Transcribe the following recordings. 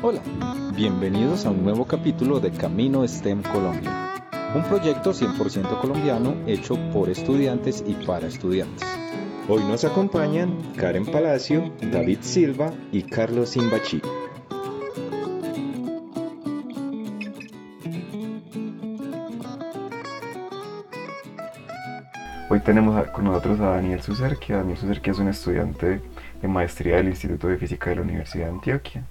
Hola, bienvenidos a un nuevo capítulo de Camino STEM Colombia, un proyecto 100% colombiano hecho por estudiantes y para estudiantes. Hoy nos acompañan Karen Palacio, David Silva y Carlos Simbachi. Hoy tenemos con nosotros a Daniel Sucerquia. Daniel Sucerquia es un estudiante de maestría del Instituto de Física de la Universidad de Antioquia.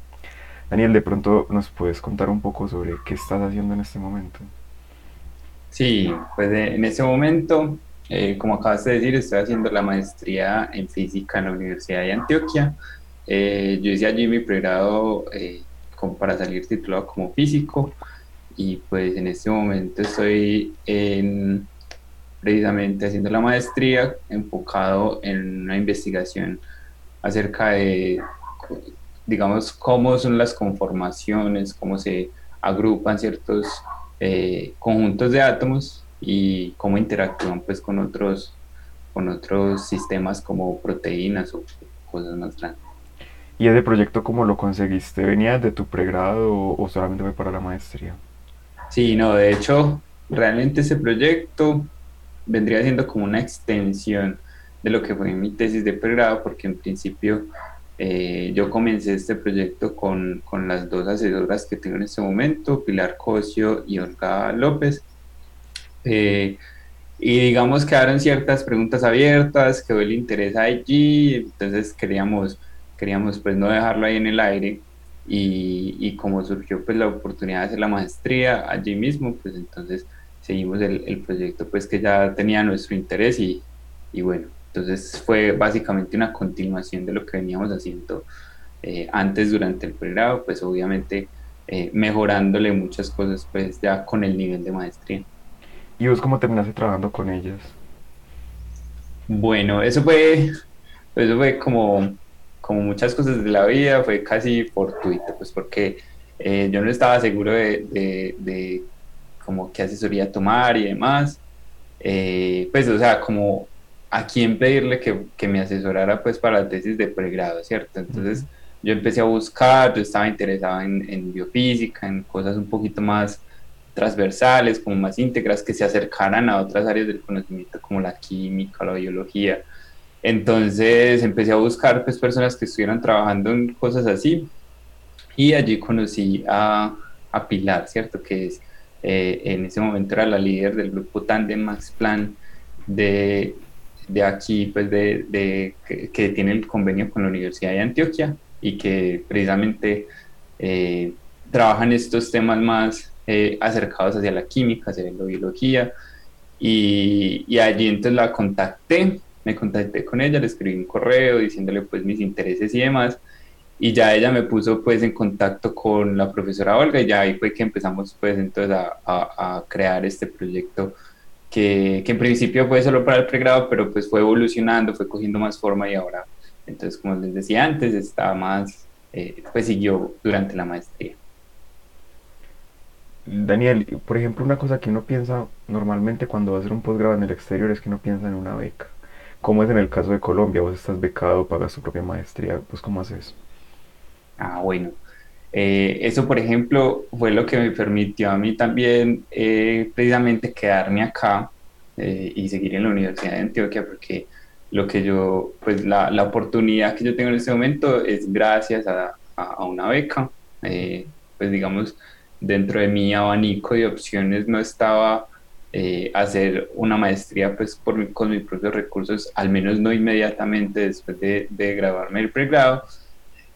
Daniel, de pronto nos puedes contar un poco sobre qué estás haciendo en este momento. Sí, pues en este momento, eh, como acabas de decir, estoy haciendo la maestría en física en la Universidad de Antioquia. Eh, yo hice allí mi pregrado eh, para salir titulado como físico y pues en este momento estoy en precisamente haciendo la maestría enfocado en una investigación acerca de, digamos, cómo son las conformaciones, cómo se agrupan ciertos eh, conjuntos de átomos y cómo interactúan pues con otros, con otros sistemas como proteínas o cosas más grandes. ¿Y ese proyecto cómo lo conseguiste? ¿Venía de tu pregrado o solamente fue para la maestría? Sí, no, de hecho, realmente ese proyecto vendría siendo como una extensión de lo que fue mi tesis de pregrado, porque en principio eh, yo comencé este proyecto con, con, las dos asesoras que tengo en este momento, Pilar Cosio y Olga López. Eh, y digamos quedaron ciertas preguntas abiertas, quedó el interés allí, entonces queríamos, queríamos pues no dejarlo ahí en el aire y, como surgió pues la oportunidad de hacer la maestría allí mismo, pues entonces seguimos el, proyecto pues que ya tenía nuestro interés y, bueno, entonces fue básicamente una continuación de lo que veníamos haciendo eh, antes durante el pregrado, pues obviamente eh, mejorándole muchas cosas pues ya con el nivel de maestría. ¿Y vos cómo terminaste trabajando con ellas? Bueno, eso fue, eso fue como, como muchas cosas de la vida, fue casi fortuito, pues porque eh, yo no estaba seguro de, de, de como qué asesoría tomar y demás. Pues, o sea, como a quién pedirle que, que, me asesorara pues para la tesis de pregrado, ¿cierto? Entonces yo empecé a buscar, yo estaba interesado en, en, biofísica, en cosas un poquito más transversales, como más íntegras, que se acercaran a otras áreas del conocimiento como la química, la biología. Entonces empecé a buscar pues personas que estuvieran trabajando en cosas así y allí conocí a, a Pilar, ¿cierto? Que es eh, en ese momento era la líder del grupo Tandem Max Plan de, de aquí, pues de, de que, tiene el convenio con la Universidad de Antioquia y que precisamente eh, trabajan estos temas más eh, acercados hacia la química, hacia la biología. Y, y, allí entonces la contacté, me contacté con ella, le escribí un correo diciéndole pues mis intereses y demás y ya ella me puso pues en contacto con la profesora Olga y ya ahí fue que empezamos pues entonces a, a, a crear este proyecto que, que, en principio fue solo para el pregrado pero pues fue evolucionando, fue cogiendo más forma y ahora entonces como les decía antes está más, eh, pues siguió durante la maestría. Daniel, por ejemplo, una cosa que uno piensa normalmente cuando va a hacer un posgrado en el exterior es que uno piensa en una beca. ¿Cómo es en el caso de Colombia? Vos estás becado, pagas tu propia maestría, pues ¿cómo haces? Ah, bueno. Eh, eso, por ejemplo, fue lo que me permitió a mí también eh, precisamente quedarme acá eh, y seguir en la Universidad de Antioquia, porque lo que yo, pues la, la oportunidad que yo tengo en este momento es gracias a, a, a una beca. pues digamos, dentro de mi abanico de opciones no estaba hacer una maestría pues por, con mis propios recursos, al menos no inmediatamente después de, de graduarme del pregrado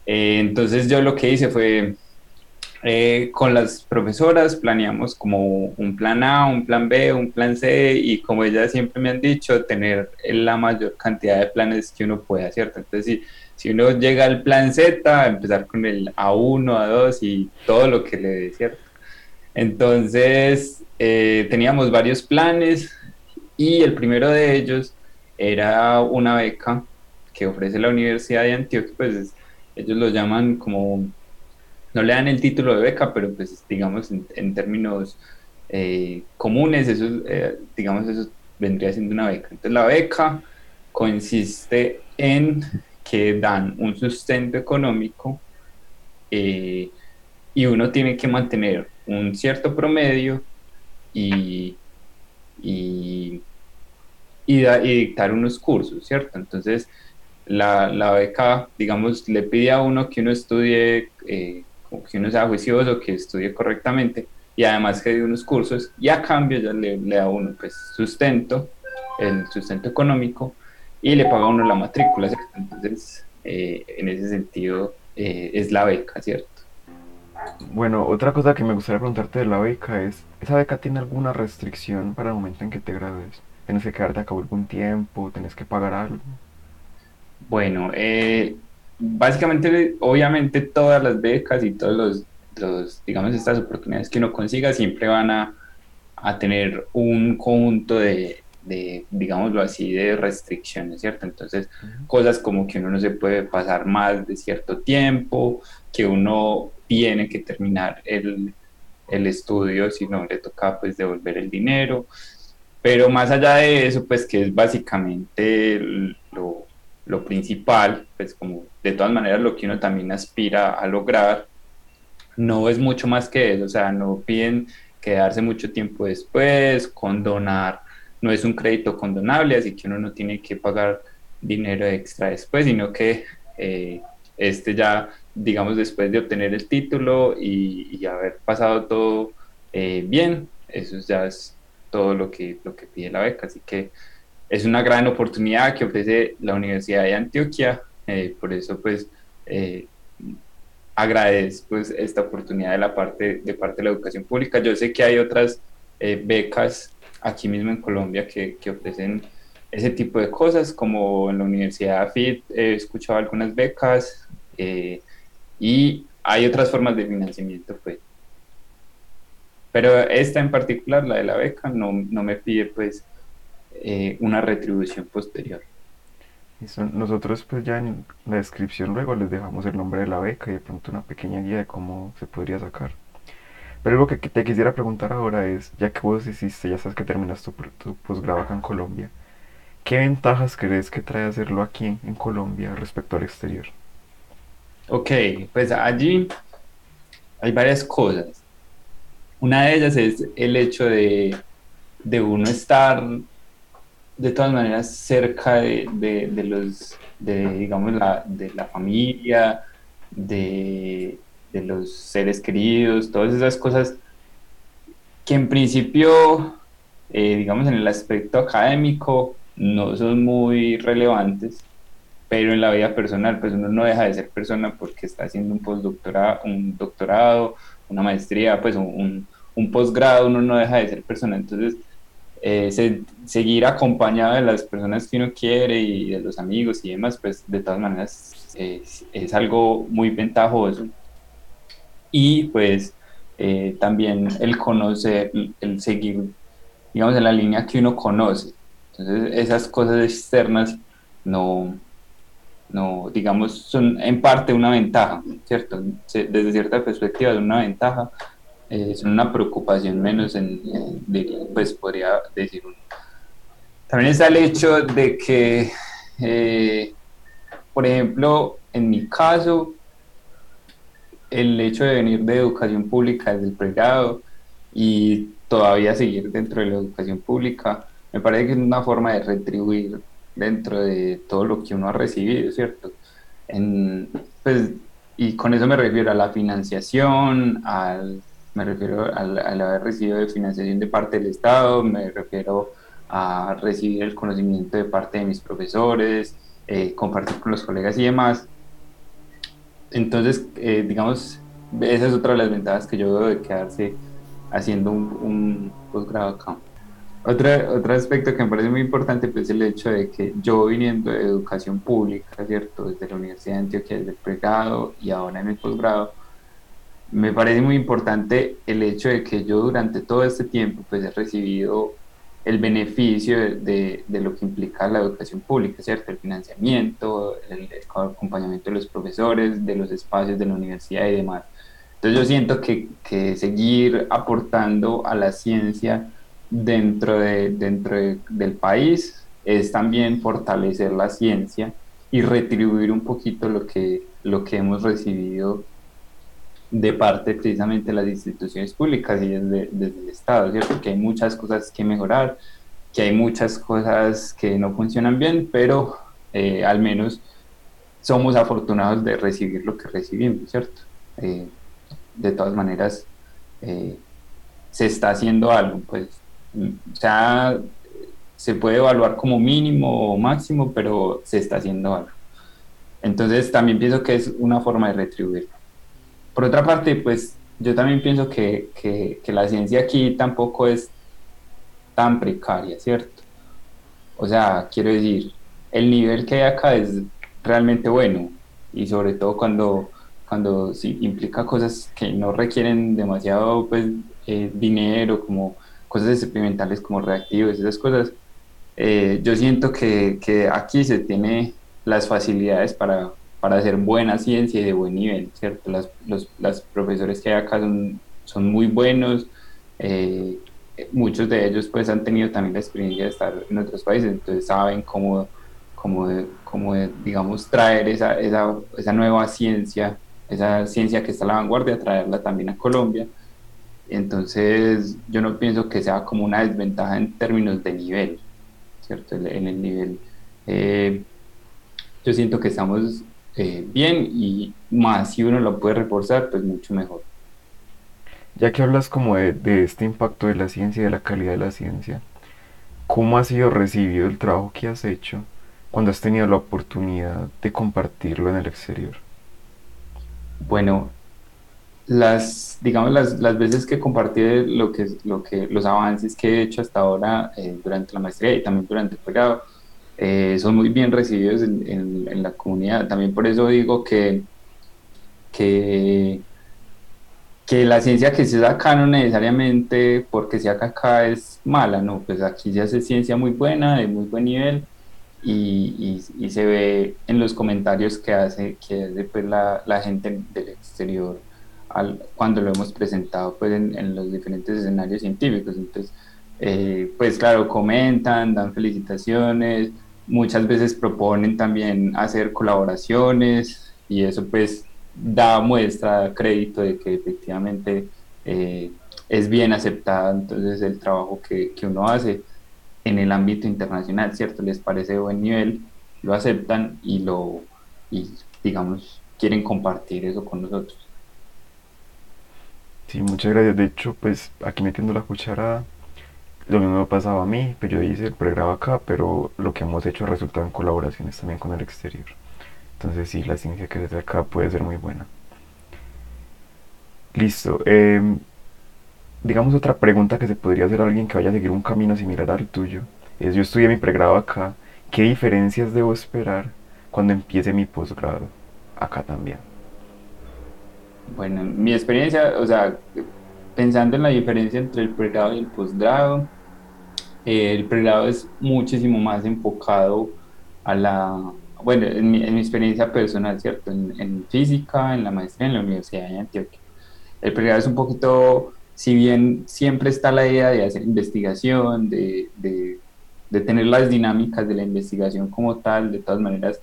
eh, entonces yo lo que hice fue, eh, con las profesoras planeamos como un plan A, un plan B, un plan C y como ellas siempre me han dicho, tener la mayor cantidad de planes que uno pueda, ¿cierto? Entonces si, si uno llega al plan Z, empezar con el A1, A2 y todo lo que le dé, ¿cierto? Entonces eh, teníamos varios planes y el primero de ellos era una beca que ofrece la Universidad de Antioquia, pues ellos lo llaman como, no le dan el título de beca, pero pues digamos en, términos eh, comunes, eso, eh, digamos, eso vendría siendo una beca. Entonces la beca consiste en que dan un sustento económico eh, y uno tiene que mantener un cierto promedio y, y, y, dictar unos cursos, ¿cierto? Entonces, la, la, beca, digamos, le pide a uno que uno estudie, eh, que uno sea juicioso, que estudie correctamente y además que dé unos cursos y a cambio ya le, da uno pues sustento, el sustento económico y le paga uno la matrícula, ¿cierto? Entonces, eh, en ese sentido, eh, es la beca, ¿cierto? Bueno, otra cosa que me gustaría preguntarte de la beca es, ¿esa beca tiene alguna restricción para el momento en que te gradúes? ¿Tienes que quedarte a cabo algún tiempo? ¿Tienes que pagar algo? Bueno, eh, básicamente, obviamente todas las becas y todos los, digamos, estas oportunidades que uno consiga siempre van a, a tener un conjunto de, de, digámoslo así, de restricciones, ¿cierto? Entonces, cosas como que uno no se puede pasar más de cierto tiempo, que uno tiene que terminar el, el estudio, si no le toca pues devolver el dinero. Pero más allá de eso, pues que es básicamente lo, lo principal, pues como de todas maneras lo que uno también aspira a lograr, no es mucho más que eso, o sea, no piden quedarse mucho tiempo después, condonar no es un crédito condonable, así que uno no tiene que pagar dinero extra después, sino que eh, este ya, digamos, después de obtener el título y, haber pasado todo eh, bien, eso ya es todo lo que, lo que pide la beca. Así que es una gran oportunidad que ofrece la Universidad de Antioquia, eh, por eso pues agradezco pues, esta oportunidad de la parte de parte de la educación pública. Yo sé que hay otras becas aquí mismo en Colombia que, que ofrecen ese tipo de cosas, como en la Universidad AFIT he escuchado algunas becas eh, y hay otras formas de financiamiento, pues. Pero esta en particular, la de la beca, no, no me pide pues eh, una retribución posterior. Nosotros pues ya en la descripción luego les dejamos el nombre de la beca y de pronto una pequeña guía de cómo se podría sacar. Pero algo que te quisiera preguntar ahora es, ya que vos hiciste, ya sabes que terminas tu, tu posgrado acá en Colombia, ¿qué ventajas crees que trae hacerlo aquí en, Colombia respecto al exterior? Ok, pues allí hay varias cosas. Una de ellas es el hecho de, de uno estar de todas maneras cerca de, de, los, de, digamos, la, de la familia, de, de los seres queridos, todas esas cosas que en principio, eh, digamos, en el aspecto académico no son muy relevantes, pero en la vida personal, pues uno no deja de ser persona porque está haciendo un postdoctorado, un doctorado, una maestría, pues un, un posgrado, uno no deja de ser persona. Entonces, eh, seguir acompañado de las personas que uno quiere y de los amigos y demás, pues de todas maneras es algo muy ventajoso y pues eh, también el conocer, el seguir, digamos, en la línea que uno conoce. Entonces esas cosas externas no, no, digamos, son en parte una ventaja, ¿cierto? Desde cierta perspectiva es una ventaja, es una preocupación menos, en, pues podría decir. También está el hecho de que, eh, por ejemplo, en mi caso, el hecho de venir de educación pública desde el pregrado y todavía seguir dentro de la educación pública, me parece que es una forma de retribuir dentro de todo lo que uno ha recibido, ¿cierto? En, pues, y con eso me refiero a la financiación, al, me refiero al, haber recibido financiación de parte del Estado, me refiero a recibir el conocimiento de parte de mis profesores, eh, compartir con los colegas y demás. Entonces, eh, digamos, esa es otra de las ventajas que yo veo de quedarse haciendo un, posgrado acá. Otro, otro aspecto que me parece muy importante pues, es el hecho de que yo viniendo de educación pública, ¿cierto? Desde la Universidad de Antioquia, desde el pregrado y ahora en el posgrado, me parece muy importante el hecho de que yo durante todo este tiempo pues he recibido el beneficio de, de, lo que implica la educación pública, ¿cierto? El financiamiento, el, acompañamiento de los profesores, de los espacios de la universidad y demás. Entonces yo siento que, que seguir aportando a la ciencia dentro, de, dentro del país es también fortalecer la ciencia y retribuir un poquito lo que, lo que hemos recibido de parte precisamente de las instituciones públicas y desde, desde el Estado, ¿cierto? Que hay muchas cosas que mejorar, que hay muchas cosas que no funcionan bien, pero eh, al menos somos afortunados de recibir lo que recibimos, ¿cierto? Eh, de todas maneras, eh, se está haciendo algo, pues, o sea, se puede evaluar como mínimo o máximo, pero se está haciendo algo. Entonces, también pienso que es una forma de retribuir. Por otra parte, pues, yo también pienso que, que, que la ciencia aquí tampoco es tan precaria, ¿cierto? O sea, quiero decir, el nivel que hay acá es realmente bueno y sobre todo cuando, cuando sí, implica cosas que no requieren demasiado pues, eh, dinero, como cosas experimentales como reactivos, esas cosas, eh, yo siento que, que, aquí se tiene las facilidades para, para, hacer buena ciencia y de buen nivel, ¿cierto? Las, los las profesores que hay acá son, son muy buenos, eh, muchos de ellos pues han tenido también la experiencia de estar en otros países, entonces saben cómo como de, como digamos, traer esa, esa, esa, nueva ciencia, esa ciencia que está a la vanguardia, traerla también a Colombia. Entonces, yo no pienso que sea como una desventaja en términos de nivel, ¿cierto? En el nivel, eh, yo siento que estamos eh, bien y más si uno lo puede reforzar, pues mucho mejor. Ya que hablas como de, de este impacto de la ciencia y de la calidad de la ciencia, ¿cómo ha sido recibido el trabajo que has hecho cuando has tenido la oportunidad de compartirlo en el exterior? Bueno, las, digamos, las, las veces que compartí lo que, lo que, los avances que he hecho hasta ahora eh, durante la maestría y también durante el pregrado, eh, son muy bien recibidos en, en, la comunidad. También por eso digo que, que, que la ciencia que se da acá no necesariamente porque sea acá es mala, no, pues aquí se hace ciencia muy buena, de muy buen nivel, y, y, se ve en los comentarios que hace, que hace pues, la, la, gente del exterior al, cuando lo hemos presentado pues, en, en los diferentes escenarios científicos. Entonces, eh, pues claro, comentan, dan felicitaciones, muchas veces proponen también hacer colaboraciones y eso pues da muestra, crédito de que efectivamente eh, es bien aceptado entonces el trabajo que, que uno hace en el ámbito internacional, ¿cierto? Les parece buen nivel, lo aceptan y lo, y digamos, quieren compartir eso con nosotros. Sí, muchas gracias. De hecho, pues aquí metiendo la cuchara, lo mismo me pasaba a mí, pues yo hice el pregrado acá, pero lo que hemos hecho resulta en colaboraciones también con el exterior. Entonces sí, la ciencia que desde acá puede ser muy buena. Listo. Eh, digamos, otra pregunta que se podría hacer a alguien que vaya a seguir un camino similar al tuyo es, yo estudié mi pregrado acá, ¿qué diferencias debo esperar cuando empiece mi posgrado acá también? Bueno, mi experiencia, o sea, pensando en la diferencia entre el pregrado y el posgrado, eh, el pregrado es muchísimo más enfocado a la, bueno, en mi, en mi experiencia personal, ¿cierto? En, en, física, en la maestría en la Universidad de Antioquia. El pregrado es un poquito si bien siempre está la idea de hacer investigación, de, de, de tener las dinámicas de la investigación como tal, de todas maneras,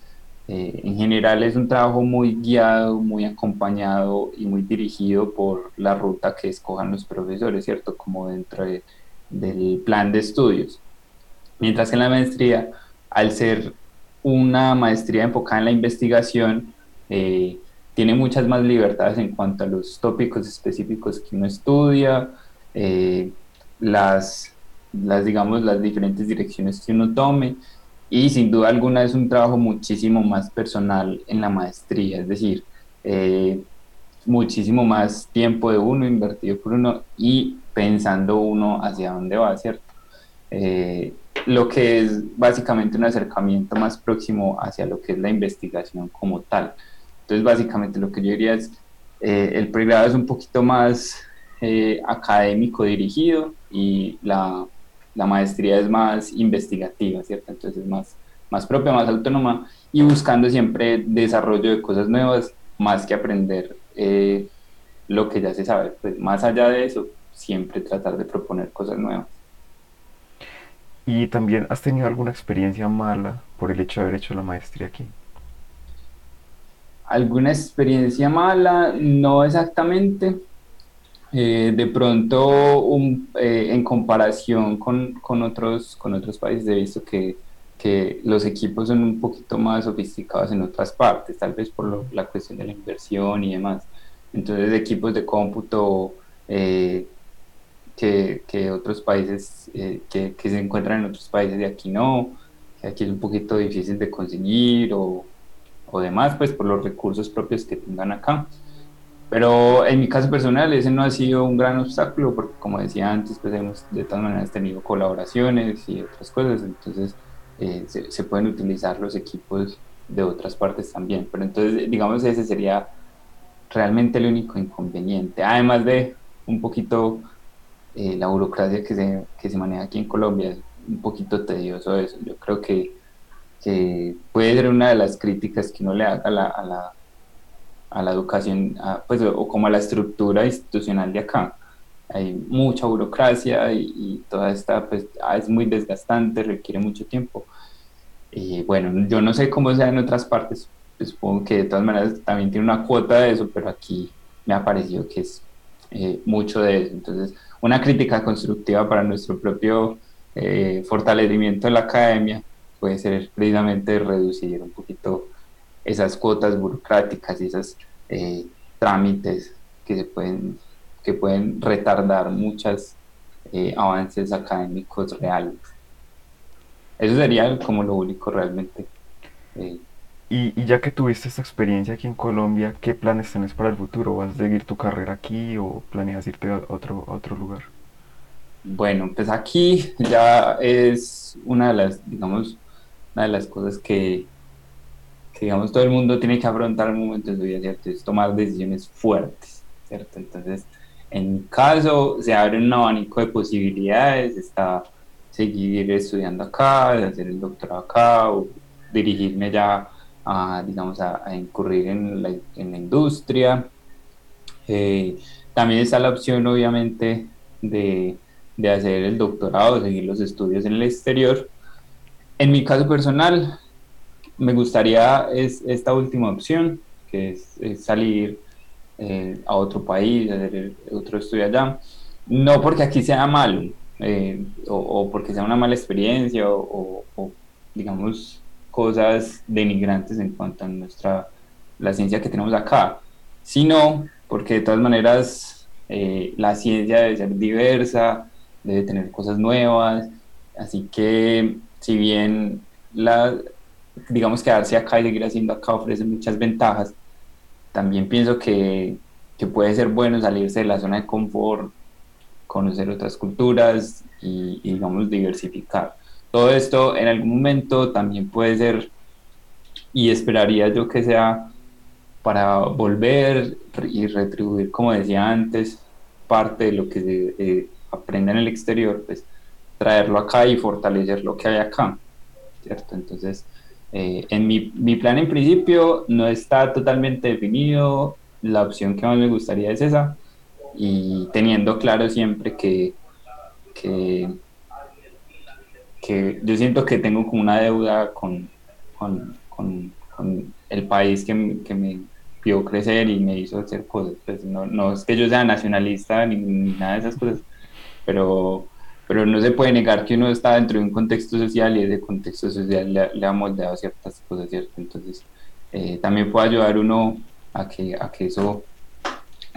eh, en general es un trabajo muy guiado, muy acompañado y muy dirigido por la ruta que escojan los profesores, ¿cierto? Como dentro de, del plan de estudios. Mientras que en la maestría, al ser una maestría enfocada en la investigación, eh, tiene muchas más libertades en cuanto a los tópicos específicos que uno estudia, eh, las, las, digamos, las diferentes direcciones que uno tome y sin duda alguna es un trabajo muchísimo más personal en la maestría, es decir, eh, muchísimo más tiempo de uno invertido por uno y pensando uno hacia dónde va, ¿cierto? Eh, lo que es básicamente un acercamiento más próximo hacia lo que es la investigación como tal. Entonces, básicamente lo que yo diría es, eh, el pregrado es un poquito más eh, académico dirigido y la, la, maestría es más investigativa, ¿cierto? Entonces es más, más propia, más autónoma y buscando siempre desarrollo de cosas nuevas más que aprender eh, lo que ya se sabe. Pues más allá de eso, siempre tratar de proponer cosas nuevas. ¿Y también has tenido alguna experiencia mala por el hecho de haber hecho la maestría aquí? alguna experiencia mala, no exactamente. Eh, de pronto, eh, en comparación con, con, otros, con otros países, he visto que, que, los equipos son un poquito más sofisticados en otras partes, tal vez por la cuestión de la inversión y demás. Entonces, equipos de cómputo eh, que, que, otros países, que, que, se encuentran en otros países de aquí no, que aquí es un poquito difícil de conseguir o, o demás, pues por los recursos propios que tengan acá. Pero en mi caso personal ese no ha sido un gran obstáculo porque como decía antes, pues hemos de todas maneras tenido colaboraciones y otras cosas, entonces eh, se, se, pueden utilizar los equipos de otras partes también. Pero entonces digamos ese sería realmente el único inconveniente, además de un poquito eh, la burocracia que se, que se maneja aquí en Colombia, es un poquito tedioso eso. Yo creo que que puede ser una de las críticas que uno le haga a la, a la, a la educación, pues, o como a la estructura institucional de acá. Hay mucha burocracia y, toda esta, pues, ah, es muy desgastante, requiere mucho tiempo. Y bueno, yo no sé cómo sea en otras partes, pues, supongo que de todas maneras también tiene una cuota de eso, pero aquí me ha parecido que es eh, mucho de eso. Entonces, una crítica constructiva para nuestro propio eh, fortalecimiento de la academia puede ser precisamente reducir un poquito esas cuotas burocráticas y esos eh, trámites que se pueden que pueden retardar muchos eh, avances académicos reales. Eso sería como lo único realmente. Eh. Y, y, ya que tuviste esta experiencia aquí en Colombia, ¿qué planes tienes para el futuro? ¿Vas a seguir tu carrera aquí o planeas irte a otro, a otro lugar? Bueno, pues aquí ya es una de las, digamos, de las cosas que, digamos, todo el mundo tiene que afrontar un momento de su vida, ¿cierto? Es tomar decisiones fuertes, ¿cierto? Entonces, en mi caso, se abre un abanico de posibilidades, está seguir estudiando acá, hacer el doctorado acá, o dirigirme ya a, digamos, a, incurrir en la, en la industria. Eh, también está la opción, obviamente, de, de hacer el doctorado, seguir los estudios en el exterior, en mi caso personal, me gustaría es esta última opción, que es, salir eh, a otro país, hacer otro estudio allá. No porque aquí sea malo, eh, o, porque sea una mala experiencia, o, digamos cosas denigrantes en cuanto a nuestra la ciencia que tenemos acá, sino porque de todas maneras eh, la ciencia debe ser diversa, debe tener cosas nuevas, así que si bien la, digamos, quedarse acá y seguir haciendo acá ofrece muchas ventajas, también pienso que, que puede ser bueno salirse de la zona de confort, conocer otras culturas y, digamos, diversificar. Todo esto en algún momento también puede ser, y esperaría yo que sea para volver y retribuir, como decía antes, parte de lo que se eh, aprende en el exterior, pues traerlo acá y fortalecer lo que hay acá, ¿cierto? Entonces, eh, en mi, mi, plan en principio no está totalmente definido, la opción que más me gustaría es esa, y teniendo claro siempre que, que, que yo siento que tengo como una deuda con, con, con, con el país que, que, me vio crecer y me hizo hacer cosas. Pues no, no es que yo sea nacionalista ni, ni nada de esas cosas, pero pero no se puede negar que uno está dentro de un contexto social y ese contexto social le, ha moldeado ciertas cosas, ¿cierto? Entonces, eh, también puede ayudar uno a que, a que eso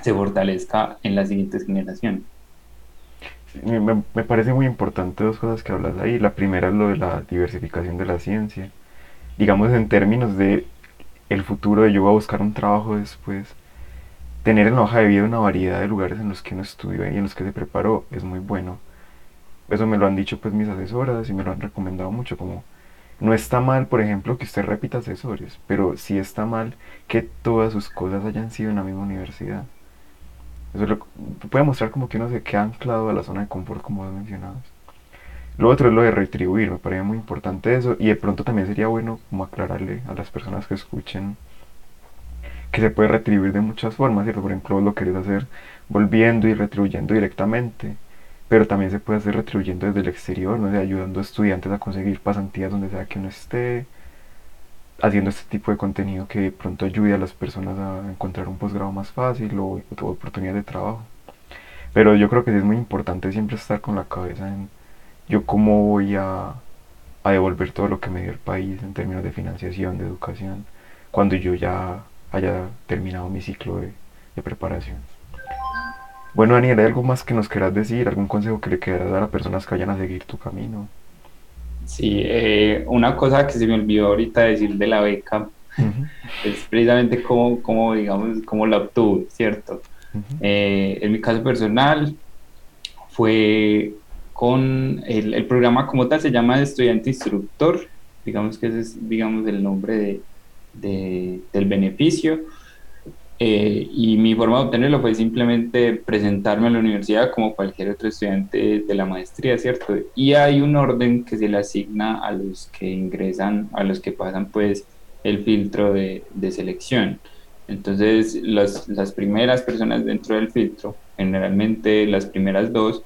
se fortalezca en las siguientes generaciones. Me, me, parece muy importante dos cosas que hablas ahí. La primera es lo de la diversificación de la ciencia. Digamos en términos de el futuro de yo voy a buscar un trabajo después. Tener en la hoja de vida una variedad de lugares en los que uno estudió y en los que se preparó es muy bueno eso me lo han dicho pues mis asesoras y me lo han recomendado mucho, como no está mal, por ejemplo, que usted repita asesores, pero sí está mal que todas sus cosas hayan sido en la misma universidad. Eso lo, puede mostrar como que uno se queda anclado a la zona de confort, como has mencionado. Lo otro es lo de retribuir, me parece muy importante eso, y de pronto también sería bueno como aclararle a las personas que escuchen que se puede retribuir de muchas formas, ¿cierto? Por ejemplo, lo querés hacer volviendo y retribuyendo directamente pero también se puede hacer retribuyendo desde el exterior, ¿no? ayudando a estudiantes a conseguir pasantías donde sea que uno esté. haciendo este tipo de contenido que de pronto ayude a las personas a encontrar un posgrado más fácil o, o oportunidades de trabajo. Pero yo creo que es muy importante siempre estar con la cabeza en yo cómo voy a, a devolver todo lo que me dio el país en términos de financiación, de educación, cuando yo ya haya terminado mi ciclo de, de preparación. Bueno, Daniel, ¿hay algo más que nos quieras decir? ¿Algún consejo que le quieras dar a personas que vayan a seguir tu camino? Sí, eh, una cosa que se me olvidó ahorita decir de la beca es precisamente cómo, cómo, digamos, cómo la obtuve, ¿cierto? Eh, en mi caso personal fue con el, el, programa como tal se llama estudiante instructor, digamos que ese es digamos, el nombre de, de, del beneficio. Eh, y mi forma de obtenerlo fue simplemente presentarme a la universidad como cualquier otro estudiante de la maestría, ¿cierto? Y hay un orden que se le asigna a los que ingresan, a los que pasan pues el filtro de, de selección. Entonces, las, las, primeras personas dentro del filtro, generalmente las primeras dos,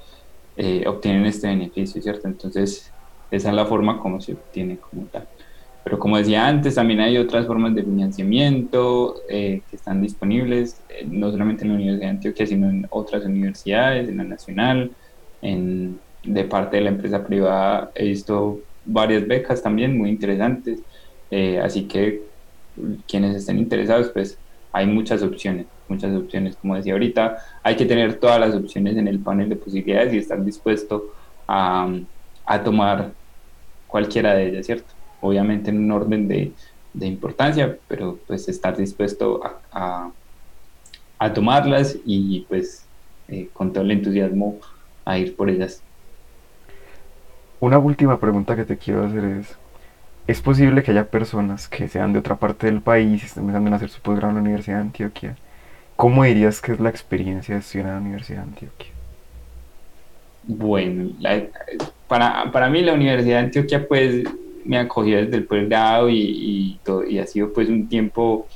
eh, obtienen este beneficio, ¿cierto? Entonces, esa es la forma como se obtiene como tal. Pero como decía antes, también hay otras formas de financiamiento eh, que están disponibles, eh, no solamente en la Universidad de Antioquia, sino en otras universidades, en la Nacional, en, de parte de la empresa privada. He visto varias becas también muy interesantes, eh, así que quienes estén interesados, pues hay muchas opciones, muchas opciones. Como decía ahorita, hay que tener todas las opciones en el panel de posibilidades y estar dispuesto a, a tomar cualquiera de ellas, ¿cierto? Obviamente en un orden de, de importancia, pero pues estar dispuesto a, a, a tomarlas y pues eh, con todo el entusiasmo a ir por ellas. Una última pregunta que te quiero hacer es, ¿es posible que haya personas que sean de otra parte del país y estén pensando en hacer su posgrado en la Universidad de Antioquia? ¿Cómo dirías que es la experiencia de estudiar en la Universidad de Antioquia? Bueno, la, para, para mí la Universidad de Antioquia pues me acogió desde el posgrado y, y, ha sido pues un tiempo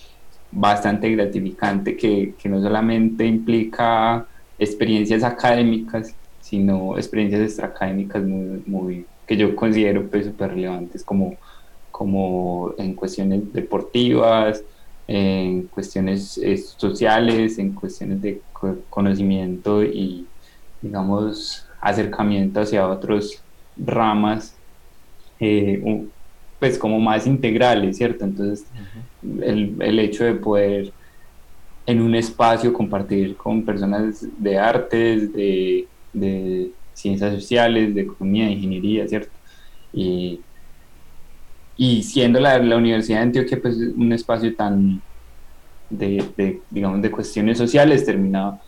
bastante gratificante que, que, no solamente implica experiencias académicas, sino experiencias extraacadémicas muy, muy, que yo considero pues súper relevantes como, como en cuestiones deportivas, en cuestiones eh, sociales, en cuestiones de conocimiento y digamos acercamiento hacia otras ramas eh, pues como más integrales, ¿cierto? Entonces, el, el, hecho de poder en un espacio compartir con personas de artes, de, de ciencias sociales, de economía, de ingeniería, ¿cierto? Y, y siendo la, la, Universidad de Antioquia pues un espacio tan de, de digamos de cuestiones sociales terminaba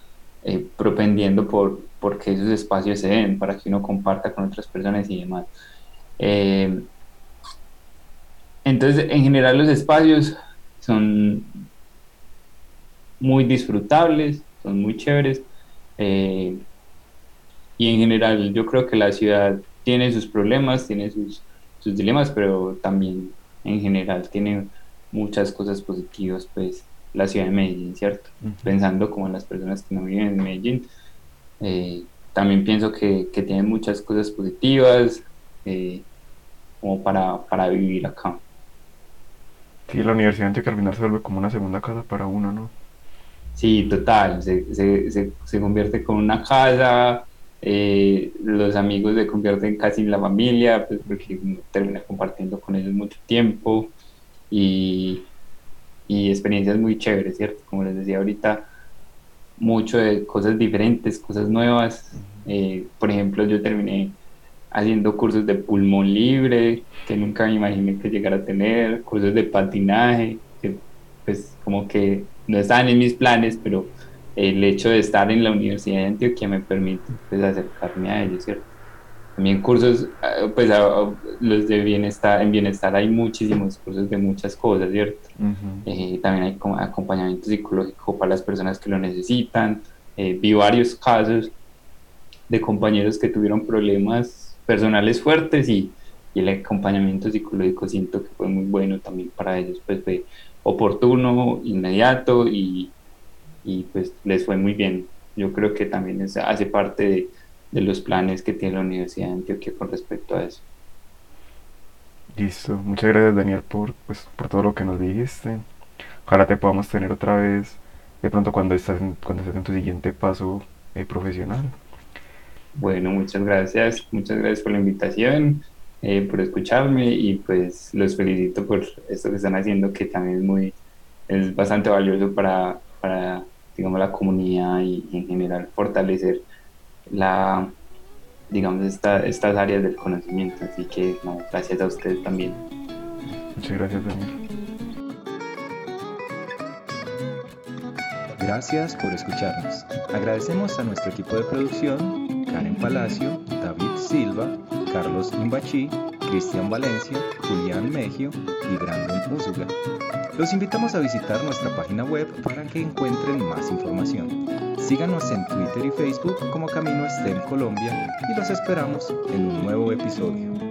eh, propendiendo por, por que esos espacios se den para que uno comparta con otras personas y demás. Eh, entonces, en general los espacios son muy disfrutables, son muy chéveres. Eh, y en general yo creo que la ciudad tiene sus problemas, tiene sus, sus dilemas, pero también en general tiene muchas cosas positivas, pues la ciudad de Medellín, ¿cierto? Uh -huh. Pensando como en las personas que no viven en Medellín. Eh, también pienso que, que, tiene muchas cosas positivas, eh, como para, para vivir acá. Sí, la universidad al final se vuelve como una segunda casa para uno, ¿no? Sí, total, se, se, se, se convierte como una casa, eh, los amigos se convierten casi en la familia, pues porque uno termina compartiendo con ellos mucho tiempo y, y experiencias muy chéveres, ¿cierto? Como les decía ahorita, mucho de cosas diferentes, cosas nuevas. Eh, por ejemplo, yo terminé haciendo cursos de pulmón libre, que nunca me imaginé que llegara a tener, cursos de patinaje, que pues como que no estaban en mis planes, pero el hecho de estar en la Universidad de Antioquia me permite pues, acercarme a ellos, ¿cierto? También cursos, pues los de bienestar, en bienestar hay muchísimos cursos de muchas cosas, ¿cierto? Uh -huh. eh, también hay acompañamiento psicológico para las personas que lo necesitan. Eh, vi varios casos de compañeros que tuvieron problemas personales fuertes y, el acompañamiento psicológico siento que fue muy bueno también para ellos, pues fue oportuno, inmediato y, y pues les fue muy bien. Yo creo que también es, hace parte de, de, los planes que tiene la Universidad de Antioquia con respecto a eso. Listo, muchas gracias Daniel por, pues, por todo lo que nos dijiste. Ojalá te podamos tener otra vez de pronto cuando estás en, cuando estés en tu siguiente paso eh, profesional. Bueno, muchas gracias, muchas gracias por la invitación, eh, por escucharme y pues los felicito por esto que están haciendo que también es muy, es bastante valioso para, para digamos, la comunidad y, y en general fortalecer la, digamos, esta, estas áreas del conocimiento. Así que no, gracias a ustedes también. Muchas gracias, Daniel. Gracias por escucharnos. Agradecemos a nuestro equipo de producción, Karen Palacio, David Silva, Carlos Imbachi, Cristian Valencia, Julián Megio y Brandon Usuga. Los invitamos a visitar nuestra página web para que encuentren más información. Síganos en Twitter y Facebook como Camino STEM Colombia y los esperamos en un nuevo episodio.